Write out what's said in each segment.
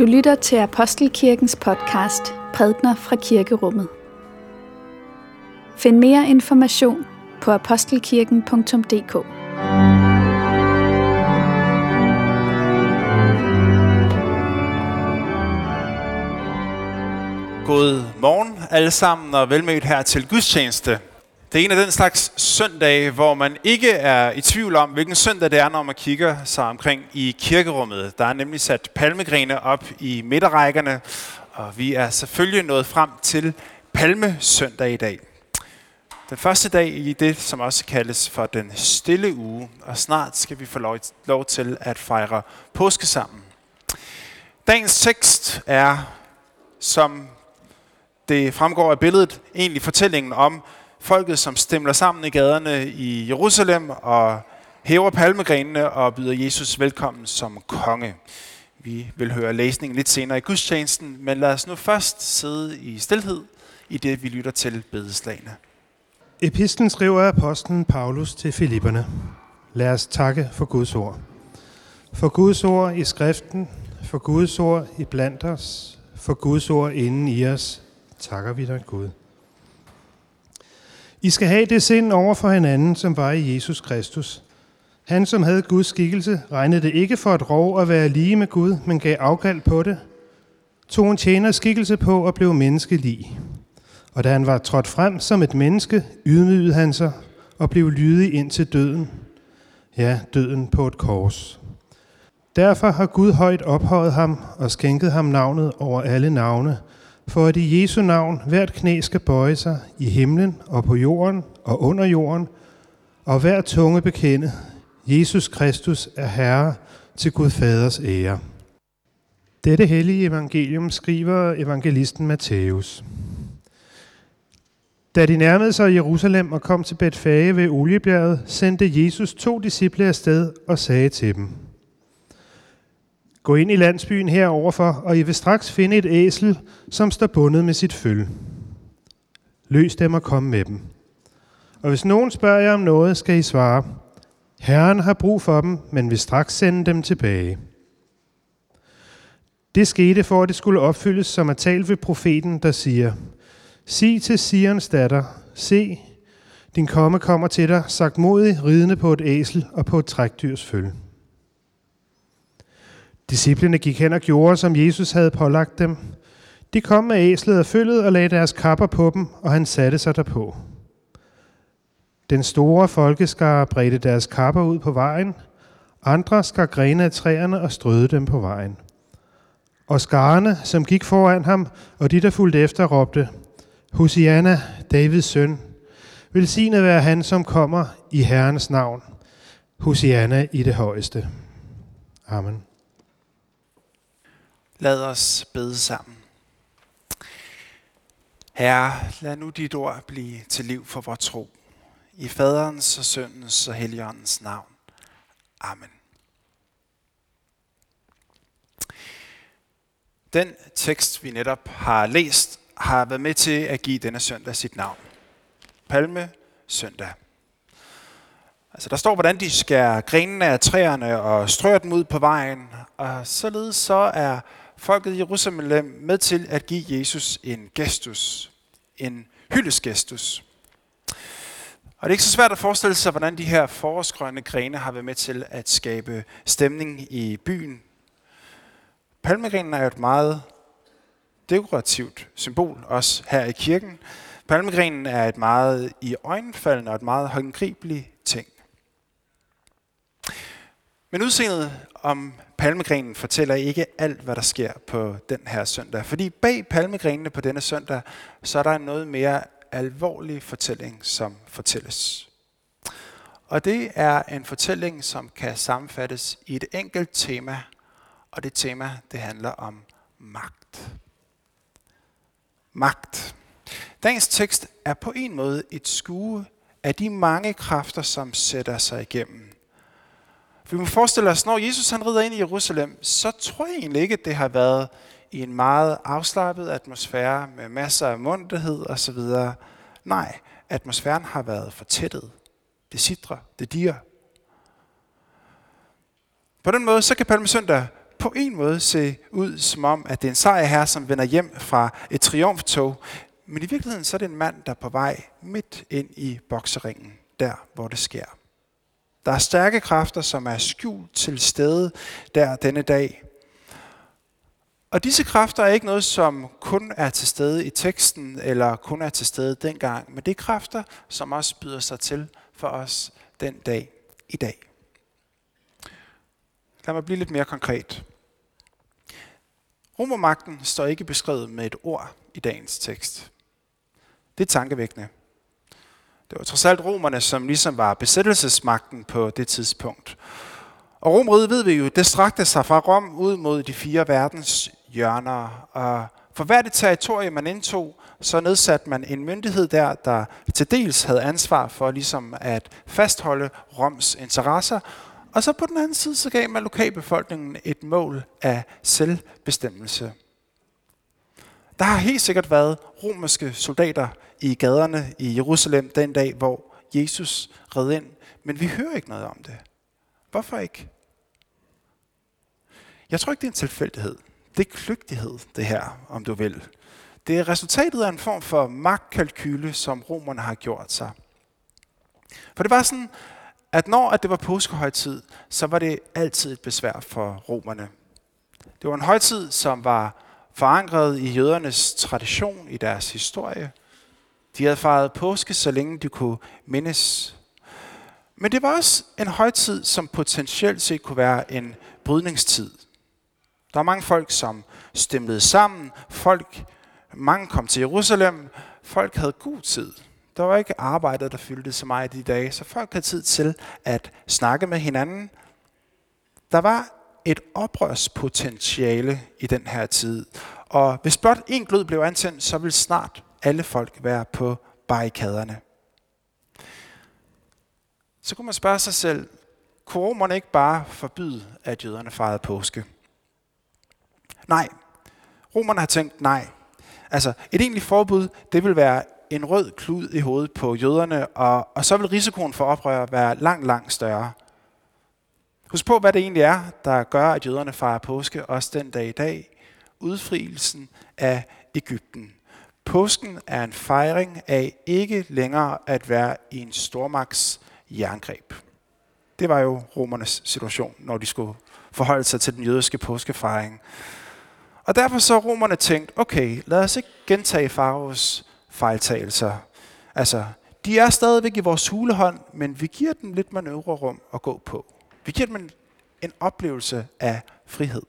Du lytter til Apostelkirkens podcast Prædner fra Kirkerummet. Find mere information på apostelkirken.dk. God morgen alle sammen og velmødt her til gudstjeneste. Det er en af den slags søndage, hvor man ikke er i tvivl om, hvilken søndag det er, når man kigger sig omkring i kirkerummet. Der er nemlig sat palmegrene op i midterrækkerne, og vi er selvfølgelig nået frem til palmesøndag i dag. Den første dag i det, som også kaldes for den stille uge, og snart skal vi få lov, lov til at fejre påske sammen. Dagens tekst er, som det fremgår af billedet, egentlig fortællingen om folket, som stemler sammen i gaderne i Jerusalem og hæver palmegrenene og byder Jesus velkommen som konge. Vi vil høre læsningen lidt senere i gudstjenesten, men lad os nu først sidde i stilhed i det, vi lytter til bedeslagene. Epistlen skriver apostlen Paulus til Filipperne. Lad os takke for Guds ord. For Guds ord i skriften, for Guds ord i blandt os, for Guds ord inden i os, takker vi dig Gud. I skal have det sind over for hinanden, som var i Jesus Kristus. Han, som havde Guds skikkelse, regnede det ikke for et rov at være lige med Gud, men gav afkald på det. Tog en tjener skikkelse på og blev menneskelig. Og da han var trådt frem som et menneske, ydmygede han sig og blev lydig ind til døden. Ja, døden på et kors. Derfor har Gud højt ophøjet ham og skænket ham navnet over alle navne, for at i Jesu navn hvert knæ skal bøje sig i himlen og på jorden og under jorden, og hver tunge bekende, Jesus Kristus er Herre til Gud Faders ære. Dette hellige evangelium skriver evangelisten Matthæus. Da de nærmede sig Jerusalem og kom til Betfage ved Oliebjerget, sendte Jesus to disciple afsted og sagde til dem, Gå ind i landsbyen heroverfor, og I vil straks finde et æsel, som står bundet med sit føl. Løs dem og kom med dem. Og hvis nogen spørger jer om noget, skal I svare, Herren har brug for dem, men vil straks sende dem tilbage. Det skete for, at det skulle opfyldes, som er talt ved profeten, der siger, Sig til Sions datter, se, din komme kommer til dig, sagt modig, ridende på et æsel og på et trækdyrs følge. Disciplene gik hen og gjorde, som Jesus havde pålagt dem. De kom med æslet og følget og lagde deres kapper på dem, og han satte sig derpå. Den store folkeskare bredte deres kapper ud på vejen. Andre skar grene af træerne og strøede dem på vejen. Og skarne, som gik foran ham, og de, der fulgte efter, råbte, Hosianna, Davids søn, velsignet være han, som kommer i Herrens navn. Hosianna i det højeste. Amen. Lad os bede sammen. Herre, lad nu dit ord blive til liv for vores tro. I faderens og søndens og helligåndens navn. Amen. Den tekst, vi netop har læst, har været med til at give denne søndag sit navn. Palme søndag. Altså, der står, hvordan de skærer grenene af træerne og strør dem ud på vejen, og således så er folket i Jerusalem med til at give Jesus en gestus, en hyldesgestus. Og det er ikke så svært at forestille sig, hvordan de her forårsgrønne grene har været med til at skabe stemning i byen. Palmegrenen er jo et meget dekorativt symbol, også her i kirken. Palmegrenen er et meget i øjenfaldende og et meget håndgribeligt. Men udseendet om palmegrenen fortæller ikke alt, hvad der sker på den her søndag. Fordi bag palmegrenene på denne søndag, så er der en noget mere alvorlig fortælling, som fortælles. Og det er en fortælling, som kan sammenfattes i et enkelt tema, og det tema, det handler om magt. Magt. Dagens tekst er på en måde et skue af de mange kræfter, som sætter sig igennem vi må forestille os, når Jesus han rider ind i Jerusalem, så tror jeg egentlig ikke, at det har været i en meget afslappet atmosfære med masser af munterhed osv. Nej, atmosfæren har været fortættet. Det sidder, det diger. På den måde, så kan Palmesøndag på en måde se ud som om, at det er en sejr her, som vender hjem fra et triumftog. Men i virkeligheden så er det en mand, der er på vej midt ind i bokseringen, der hvor det sker. Der er stærke kræfter, som er skjult til stede der denne dag. Og disse kræfter er ikke noget, som kun er til stede i teksten, eller kun er til stede dengang, men det er kræfter, som også byder sig til for os den dag i dag. Lad mig blive lidt mere konkret. Romermagten står ikke beskrevet med et ord i dagens tekst. Det er tankevækkende. Det var trods alt romerne, som ligesom var besættelsesmagten på det tidspunkt. Og Romeriet ved vi jo, det strakte sig fra Rom ud mod de fire verdens hjørner. Og for hvert territorium, man indtog, så nedsatte man en myndighed der, der til dels havde ansvar for ligesom at fastholde Roms interesser, og så på den anden side, så gav man lokalbefolkningen et mål af selvbestemmelse. Der har helt sikkert været romerske soldater i gaderne i Jerusalem den dag, hvor Jesus red ind, men vi hører ikke noget om det. Hvorfor ikke? Jeg tror ikke, det er en tilfældighed. Det er kløgtighed, det her, om du vil. Det er resultatet af en form for magtkalkyle, som romerne har gjort sig. For det var sådan, at når at det var påskehøjtid, så var det altid et besvær for romerne. Det var en højtid, som var forankret i jødernes tradition, i deres historie. De havde fejret påske, så længe de kunne mindes. Men det var også en højtid, som potentielt set kunne være en brydningstid. Der var mange folk, som stemlede sammen. Folk, mange kom til Jerusalem. Folk havde god tid. Der var ikke arbejdet, der fyldte så meget i de dage, så folk havde tid til at snakke med hinanden. Der var et oprørspotentiale i den her tid. Og hvis blot en glød blev antændt, så ville snart alle folk være på barrikaderne. Så kunne man spørge sig selv, kunne romerne ikke bare forbyde, at jøderne fejrede påske? Nej. Romerne har tænkt nej. Altså, et egentligt forbud, det vil være en rød klud i hovedet på jøderne, og, og så vil risikoen for oprør være langt, langt større. Husk på, hvad det egentlig er, der gør, at jøderne fejrer påske også den dag i dag. Udfrielsen af Ægypten. Påsken er en fejring af ikke længere at være i en stormagts jerngreb. Det var jo romernes situation, når de skulle forholde sig til den jødiske påskefejring. Og derfor så romerne tænkt, okay, lad os ikke gentage faraos fejltagelser. Altså, de er stadigvæk i vores hulehånd, men vi giver dem lidt manøvrerum at gå på. Vi giver dem en, en oplevelse af frihed.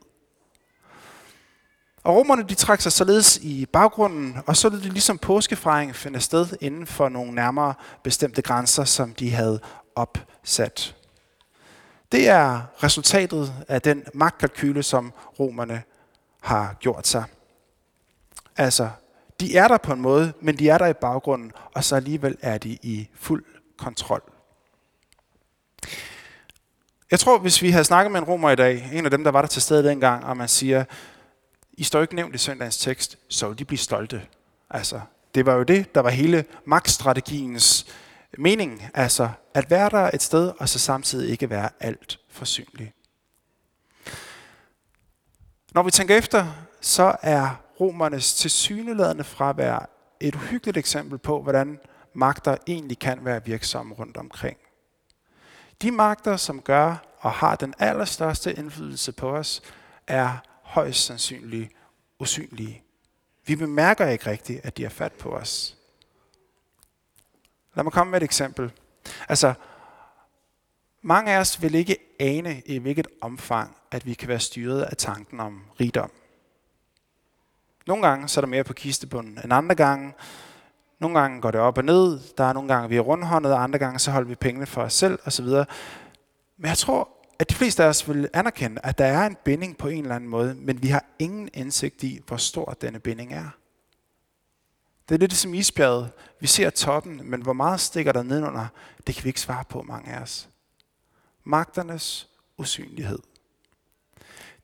Og romerne de trak sig således i baggrunden, og så lød det ligesom påskefejring finde sted inden for nogle nærmere bestemte grænser, som de havde opsat. Det er resultatet af den magtkalkyle, som romerne har gjort sig. Altså, de er der på en måde, men de er der i baggrunden, og så alligevel er de i fuld kontrol. Jeg tror, hvis vi havde snakket med en romer i dag, en af dem, der var der til stede dengang, og man siger, I står ikke nævnt i søndagens tekst, så vil de blive stolte. Altså, det var jo det, der var hele magtstrategiens mening. Altså, at være der et sted, og så samtidig ikke være alt for synlig. Når vi tænker efter, så er romernes tilsyneladende fravær et uhyggeligt eksempel på, hvordan magter egentlig kan være virksomme rundt omkring. De magter, som gør og har den allerstørste indflydelse på os, er højst sandsynligt usynlige. Vi bemærker ikke rigtigt, at de har fat på os. Lad mig komme med et eksempel. Altså, mange af os vil ikke ane i hvilket omfang, at vi kan være styret af tanken om rigdom. Nogle gange så er der mere på kistebunden end andre gange. Nogle gange går det op og ned. Der er nogle gange, vi er rundhåndet, og andre gange så holder vi pengene for os selv osv. Men jeg tror, at de fleste af os vil anerkende, at der er en binding på en eller anden måde, men vi har ingen indsigt i, hvor stor denne binding er. Det er lidt som isbjerget. Vi ser toppen, men hvor meget stikker der nedenunder, det kan vi ikke svare på, mange af os. Magternes usynlighed.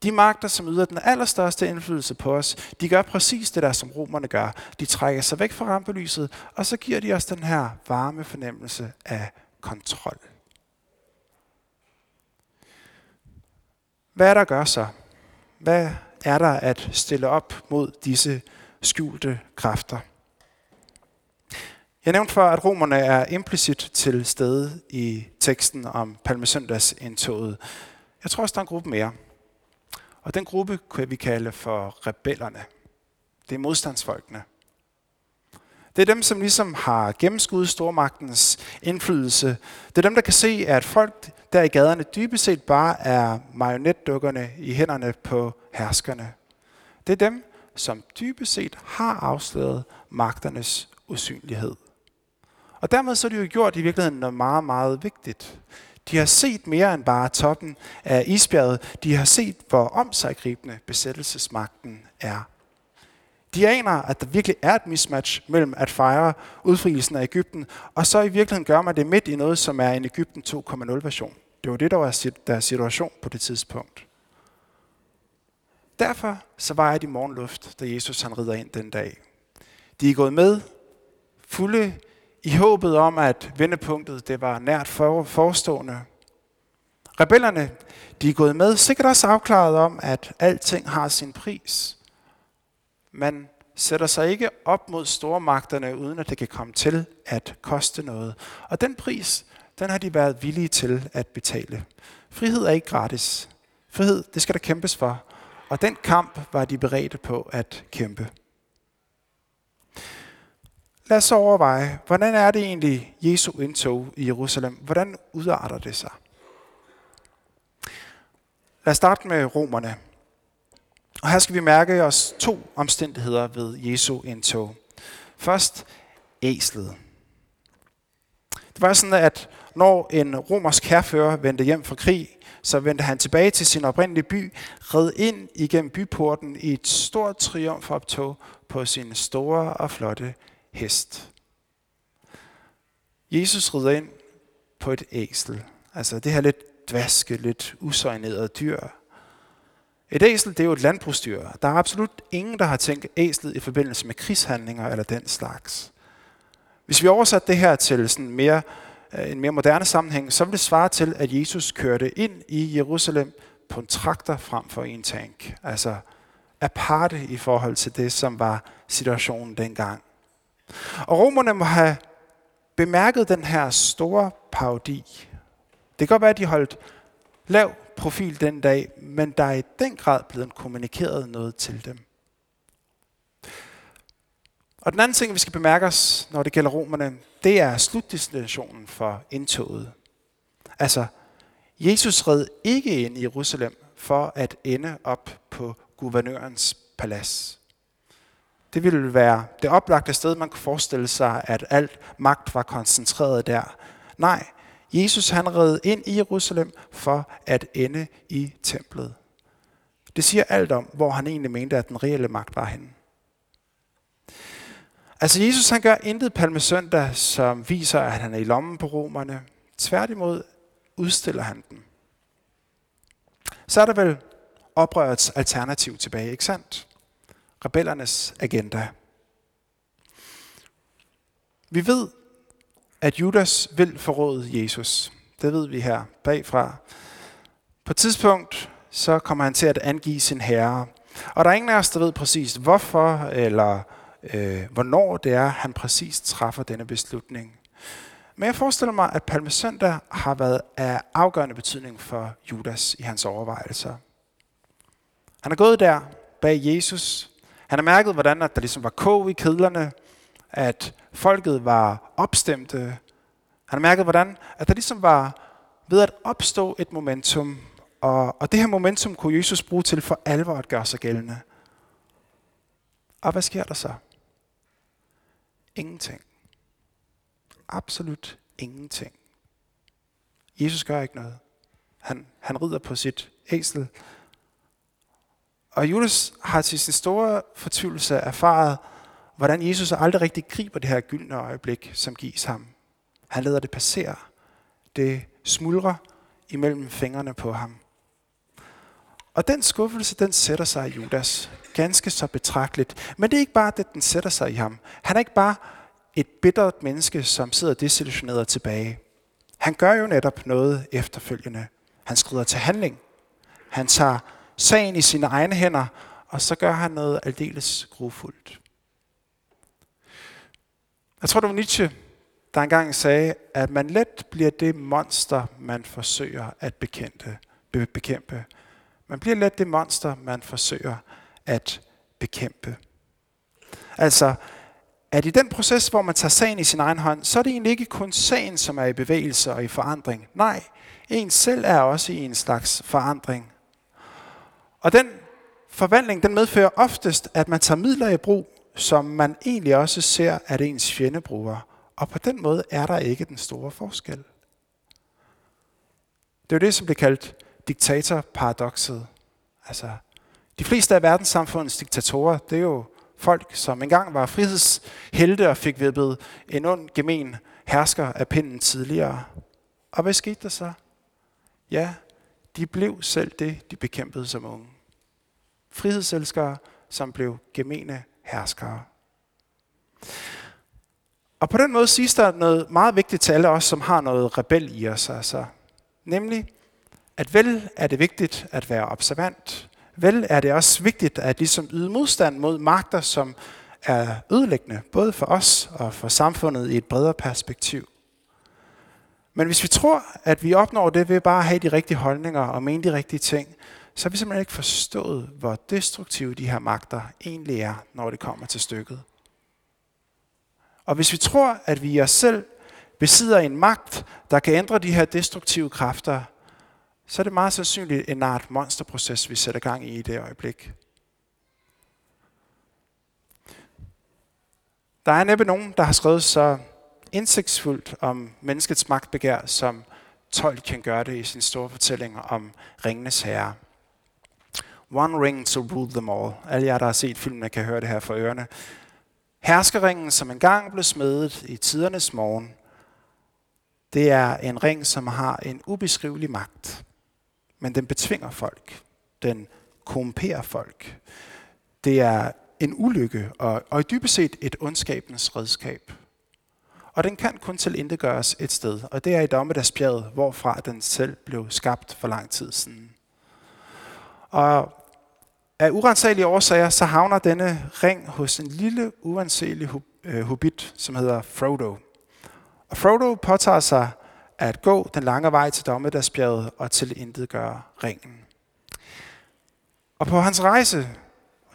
De magter, som yder den allerstørste indflydelse på os, de gør præcis det der, som romerne gør. De trækker sig væk fra rampelyset, og så giver de os den her varme fornemmelse af kontrol. Hvad er der gør så? Hvad er der at stille op mod disse skjulte kræfter? Jeg nævnte før, at romerne er implicit til stede i teksten om palmesøndagsindtoget. Jeg tror også, der er en gruppe mere. Og den gruppe kan vi kalde for rebellerne. Det er modstandsfolkene. Det er dem, som ligesom har gennemskuddet stormagtens indflydelse. Det er dem, der kan se, at folk der i gaderne dybest set bare er marionetdukkerne i hænderne på herskerne. Det er dem, som dybest set har afsløret magternes usynlighed. Og dermed så er det jo gjort i virkeligheden noget meget, meget vigtigt. De har set mere end bare toppen af isbjerget. De har set, hvor omsaggribende besættelsesmagten er. De aner, at der virkelig er et mismatch mellem at fejre udfrielsen af Ægypten, og så i virkeligheden gør man det midt i noget, som er en Ægypten 2.0 version. Det var det, der var deres situation på det tidspunkt. Derfor så var de morgenluft, da Jesus han rider ind den dag. De er gået med, fulde i håbet om, at vendepunktet det var nært for, forestående. Rebellerne, de er gået med, sikkert også afklaret om, at alting har sin pris. Man sætter sig ikke op mod stormagterne, uden at det kan komme til at koste noget. Og den pris, den har de været villige til at betale. Frihed er ikke gratis. Frihed, det skal der kæmpes for. Og den kamp var de beredte på at kæmpe. Lad os overveje, hvordan er det egentlig Jesu indtog i Jerusalem? Hvordan udarter det sig? Lad os starte med romerne. Og her skal vi mærke os to omstændigheder ved Jesu indtog. Først æslet. Det var sådan, at når en romersk herfører vendte hjem fra krig, så vendte han tilbage til sin oprindelige by, red ind igennem byporten i et stort triumfoptog på sin store og flotte hest. Jesus rider ind på et æsel. Altså det her lidt dvaske, lidt usøjnerede dyr. Et æsel, det er jo et landbrugsdyr. Der er absolut ingen, der har tænkt æslet i forbindelse med krigshandlinger eller den slags. Hvis vi oversatte det her til sådan mere, øh, en mere moderne sammenhæng, så ville det svare til, at Jesus kørte ind i Jerusalem på en traktor frem for en tank. Altså aparte i forhold til det, som var situationen dengang. Og romerne må have bemærket den her store parodi. Det kan godt være, at de holdt lav profil den dag, men der er i den grad blevet kommunikeret noget til dem. Og den anden ting, vi skal bemærke os, når det gælder romerne, det er slutdestinationen for indtoget. Altså, Jesus red ikke ind i Jerusalem for at ende op på guvernørens palads. Det ville være det oplagte sted, man kunne forestille sig, at alt magt var koncentreret der. Nej, Jesus han red ind i Jerusalem for at ende i templet. Det siger alt om, hvor han egentlig mente, at den reelle magt var henne. Altså Jesus han gør intet palmesøndag, som viser, at han er i lommen på romerne. Tværtimod udstiller han dem. Så er der vel oprørets alternativ tilbage, ikke sandt? Rebellernes agenda. Vi ved, at Judas vil forråde Jesus. Det ved vi her bagfra. På et tidspunkt så kommer han til at angive sin herre. Og der er ingen af os, der ved præcis hvorfor eller øh, hvornår det er, han præcis træffer denne beslutning. Men jeg forestiller mig, at Palmesøndag har været af afgørende betydning for Judas i hans overvejelser. Han er gået der bag Jesus, han har mærket, hvordan at der ligesom var kog i kedlerne, at folket var opstemte. Han har mærket, hvordan at der ligesom var ved at opstå et momentum, og, og det her momentum kunne Jesus bruge til for alvor at gøre sig gældende. Og hvad sker der så? Ingenting. Absolut ingenting. Jesus gør ikke noget. Han, han rider på sit æsel, og Judas har til sin store fortvivlelse erfaret, hvordan Jesus aldrig rigtig griber det her gyldne øjeblik, som gives ham. Han lader det passere. Det smuldrer imellem fingrene på ham. Og den skuffelse, den sætter sig i Judas ganske så betragteligt. Men det er ikke bare, det, den sætter sig i ham. Han er ikke bare et bittert menneske, som sidder desillusioneret tilbage. Han gør jo netop noget efterfølgende. Han skrider til handling. Han tager sagen i sine egne hænder, og så gør han noget aldeles grufuldt. Jeg tror, det var Nietzsche, der engang sagde, at man let bliver det monster, man forsøger at bekæmpe. bekæmpe. Man bliver let det monster, man forsøger at bekæmpe. Altså, at i den proces, hvor man tager sagen i sin egen hånd, så er det egentlig ikke kun sagen, som er i bevægelse og i forandring. Nej, en selv er også i en slags forandring. Og den forvandling, den medfører oftest, at man tager midler i brug, som man egentlig også ser, at ens fjende bruger. Og på den måde er der ikke den store forskel. Det er jo det, som bliver kaldt diktatorparadokset. Altså, de fleste af verdenssamfundets diktatorer, det er jo folk, som engang var frihedshelte og fik vippet en ond, gemen hersker af pinden tidligere. Og hvad skete der så? Ja, de blev selv det, de bekæmpede som unge. Frihedselskere, som blev gemene herskere. Og på den måde siges der noget meget vigtigt til alle os, som har noget rebel i os. Altså. Nemlig, at vel er det vigtigt at være observant. Vel er det også vigtigt at ligesom yde modstand mod magter, som er ødelæggende, både for os og for samfundet i et bredere perspektiv. Men hvis vi tror, at vi opnår det ved bare at have de rigtige holdninger og mene de rigtige ting, så har vi simpelthen ikke forstået, hvor destruktive de her magter egentlig er, når det kommer til stykket. Og hvis vi tror, at vi i os selv besidder en magt, der kan ændre de her destruktive kræfter, så er det meget sandsynligt en art monsterproces, vi sætter gang i i det øjeblik. Der er næppe nogen, der har skrevet så indsigtsfuldt om menneskets magtbegær, som Tolkien gør det i sin store fortælling om Ringenes Herre. One ring to rule them all. Alle jer, der har set filmen, kan høre det her for ørerne. Herskeringen, som engang blev smedet i tidernes morgen, det er en ring, som har en ubeskrivelig magt. Men den betvinger folk. Den korrumperer folk. Det er en ulykke, og, og i dybest set et ondskabens redskab. Og den kan kun til gøres et sted, og det er i Dommedagsbjerget, hvorfra den selv blev skabt for lang tid siden. Og af urensagelige årsager, så havner denne ring hos en lille, uanselig øh, hobbit, som hedder Frodo. Og Frodo påtager sig at gå den lange vej til Dommedagsbjerget og til gøre ringen. Og på hans rejse,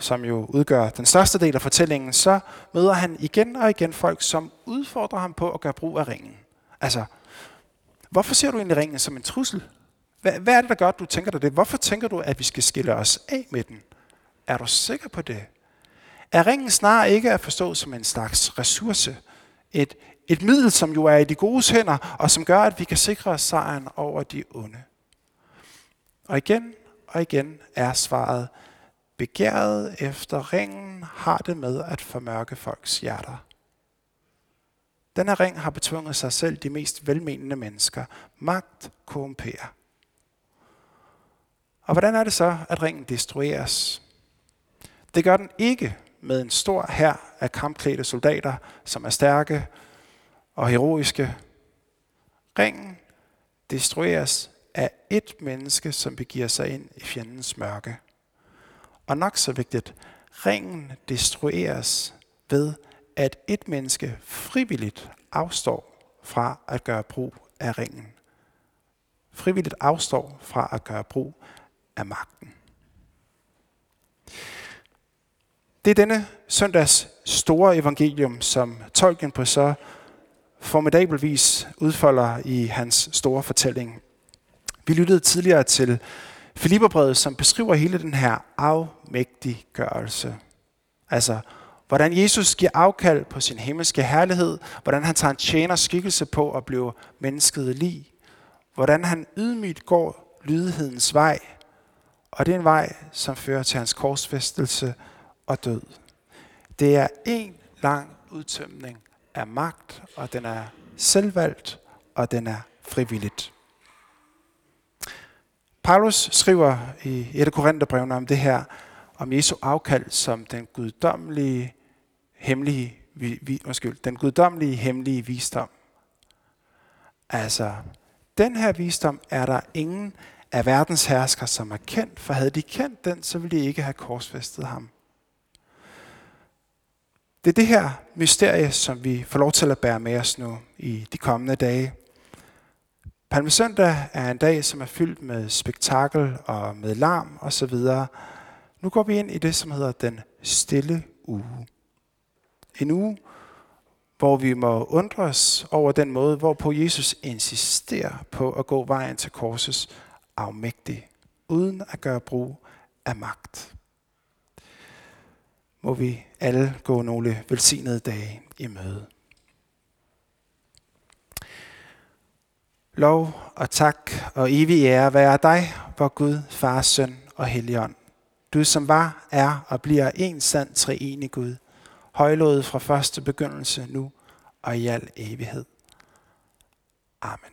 som jo udgør den største del af fortællingen, så møder han igen og igen folk, som udfordrer ham på at gøre brug af ringen. Altså, hvorfor ser du egentlig ringen som en trussel? Hvad, hvad er det, der gør, at du tænker dig det? Hvorfor tænker du, at vi skal skille os af med den? Er du sikker på det? Er ringen snarere ikke at forstå som en slags ressource? Et, et middel, som jo er i de gode hænder, og som gør, at vi kan sikre os sejren over de onde. Og igen og igen er svaret, begæret efter ringen har det med at formørke folks hjerter. Denne ring har betvunget sig selv de mest velmenende mennesker. Magt korrumperer. Og hvordan er det så, at ringen destrueres? Det gør den ikke med en stor hær af kampklædte soldater, som er stærke og heroiske. Ringen destrueres af et menneske, som begiver sig ind i fjendens mørke. Og nok så vigtigt, ringen destrueres ved, at et menneske frivilligt afstår fra at gøre brug af ringen. Frivilligt afstår fra at gøre brug af magten. Det er denne søndags store evangelium, som Tolkien på så formidabel vis udfolder i hans store fortælling. Vi lyttede tidligere til Filipperbrevet, som beskriver hele den her afmægtiggørelse. Altså, hvordan Jesus giver afkald på sin himmelske herlighed, hvordan han tager en tjener skikkelse på at blive mennesket lig, hvordan han ydmygt går lydighedens vej, og det er en vej, som fører til hans korsfæstelse og død. Det er en lang udtømning af magt, og den er selvvalgt, og den er frivilligt. Paulus skriver i et af Korintherbrevene om det her, om Jesu afkald som den guddommelige hemmelige, vi, vi, undskyld, den guddommelige hemmelige visdom. Altså, den her visdom er der ingen af verdens hersker, som er kendt, for havde de kendt den, så ville de ikke have korsfæstet ham. Det er det her mysterie, som vi får lov til at bære med os nu i de kommende dage. Palmesøndag er en dag, som er fyldt med spektakel og med larm osv. Nu går vi ind i det, som hedder den stille uge. En uge, hvor vi må undre os over den måde, hvorpå Jesus insisterer på at gå vejen til korsets afmægtig, uden at gøre brug af magt. Må vi alle gå nogle velsignede dage i møde. Lov og tak og evig ære være dig, vor Gud, Far, Søn og Helligånd. Du som var, er og bliver en sand treenig Gud, højlået fra første begyndelse nu og i al evighed. Amen.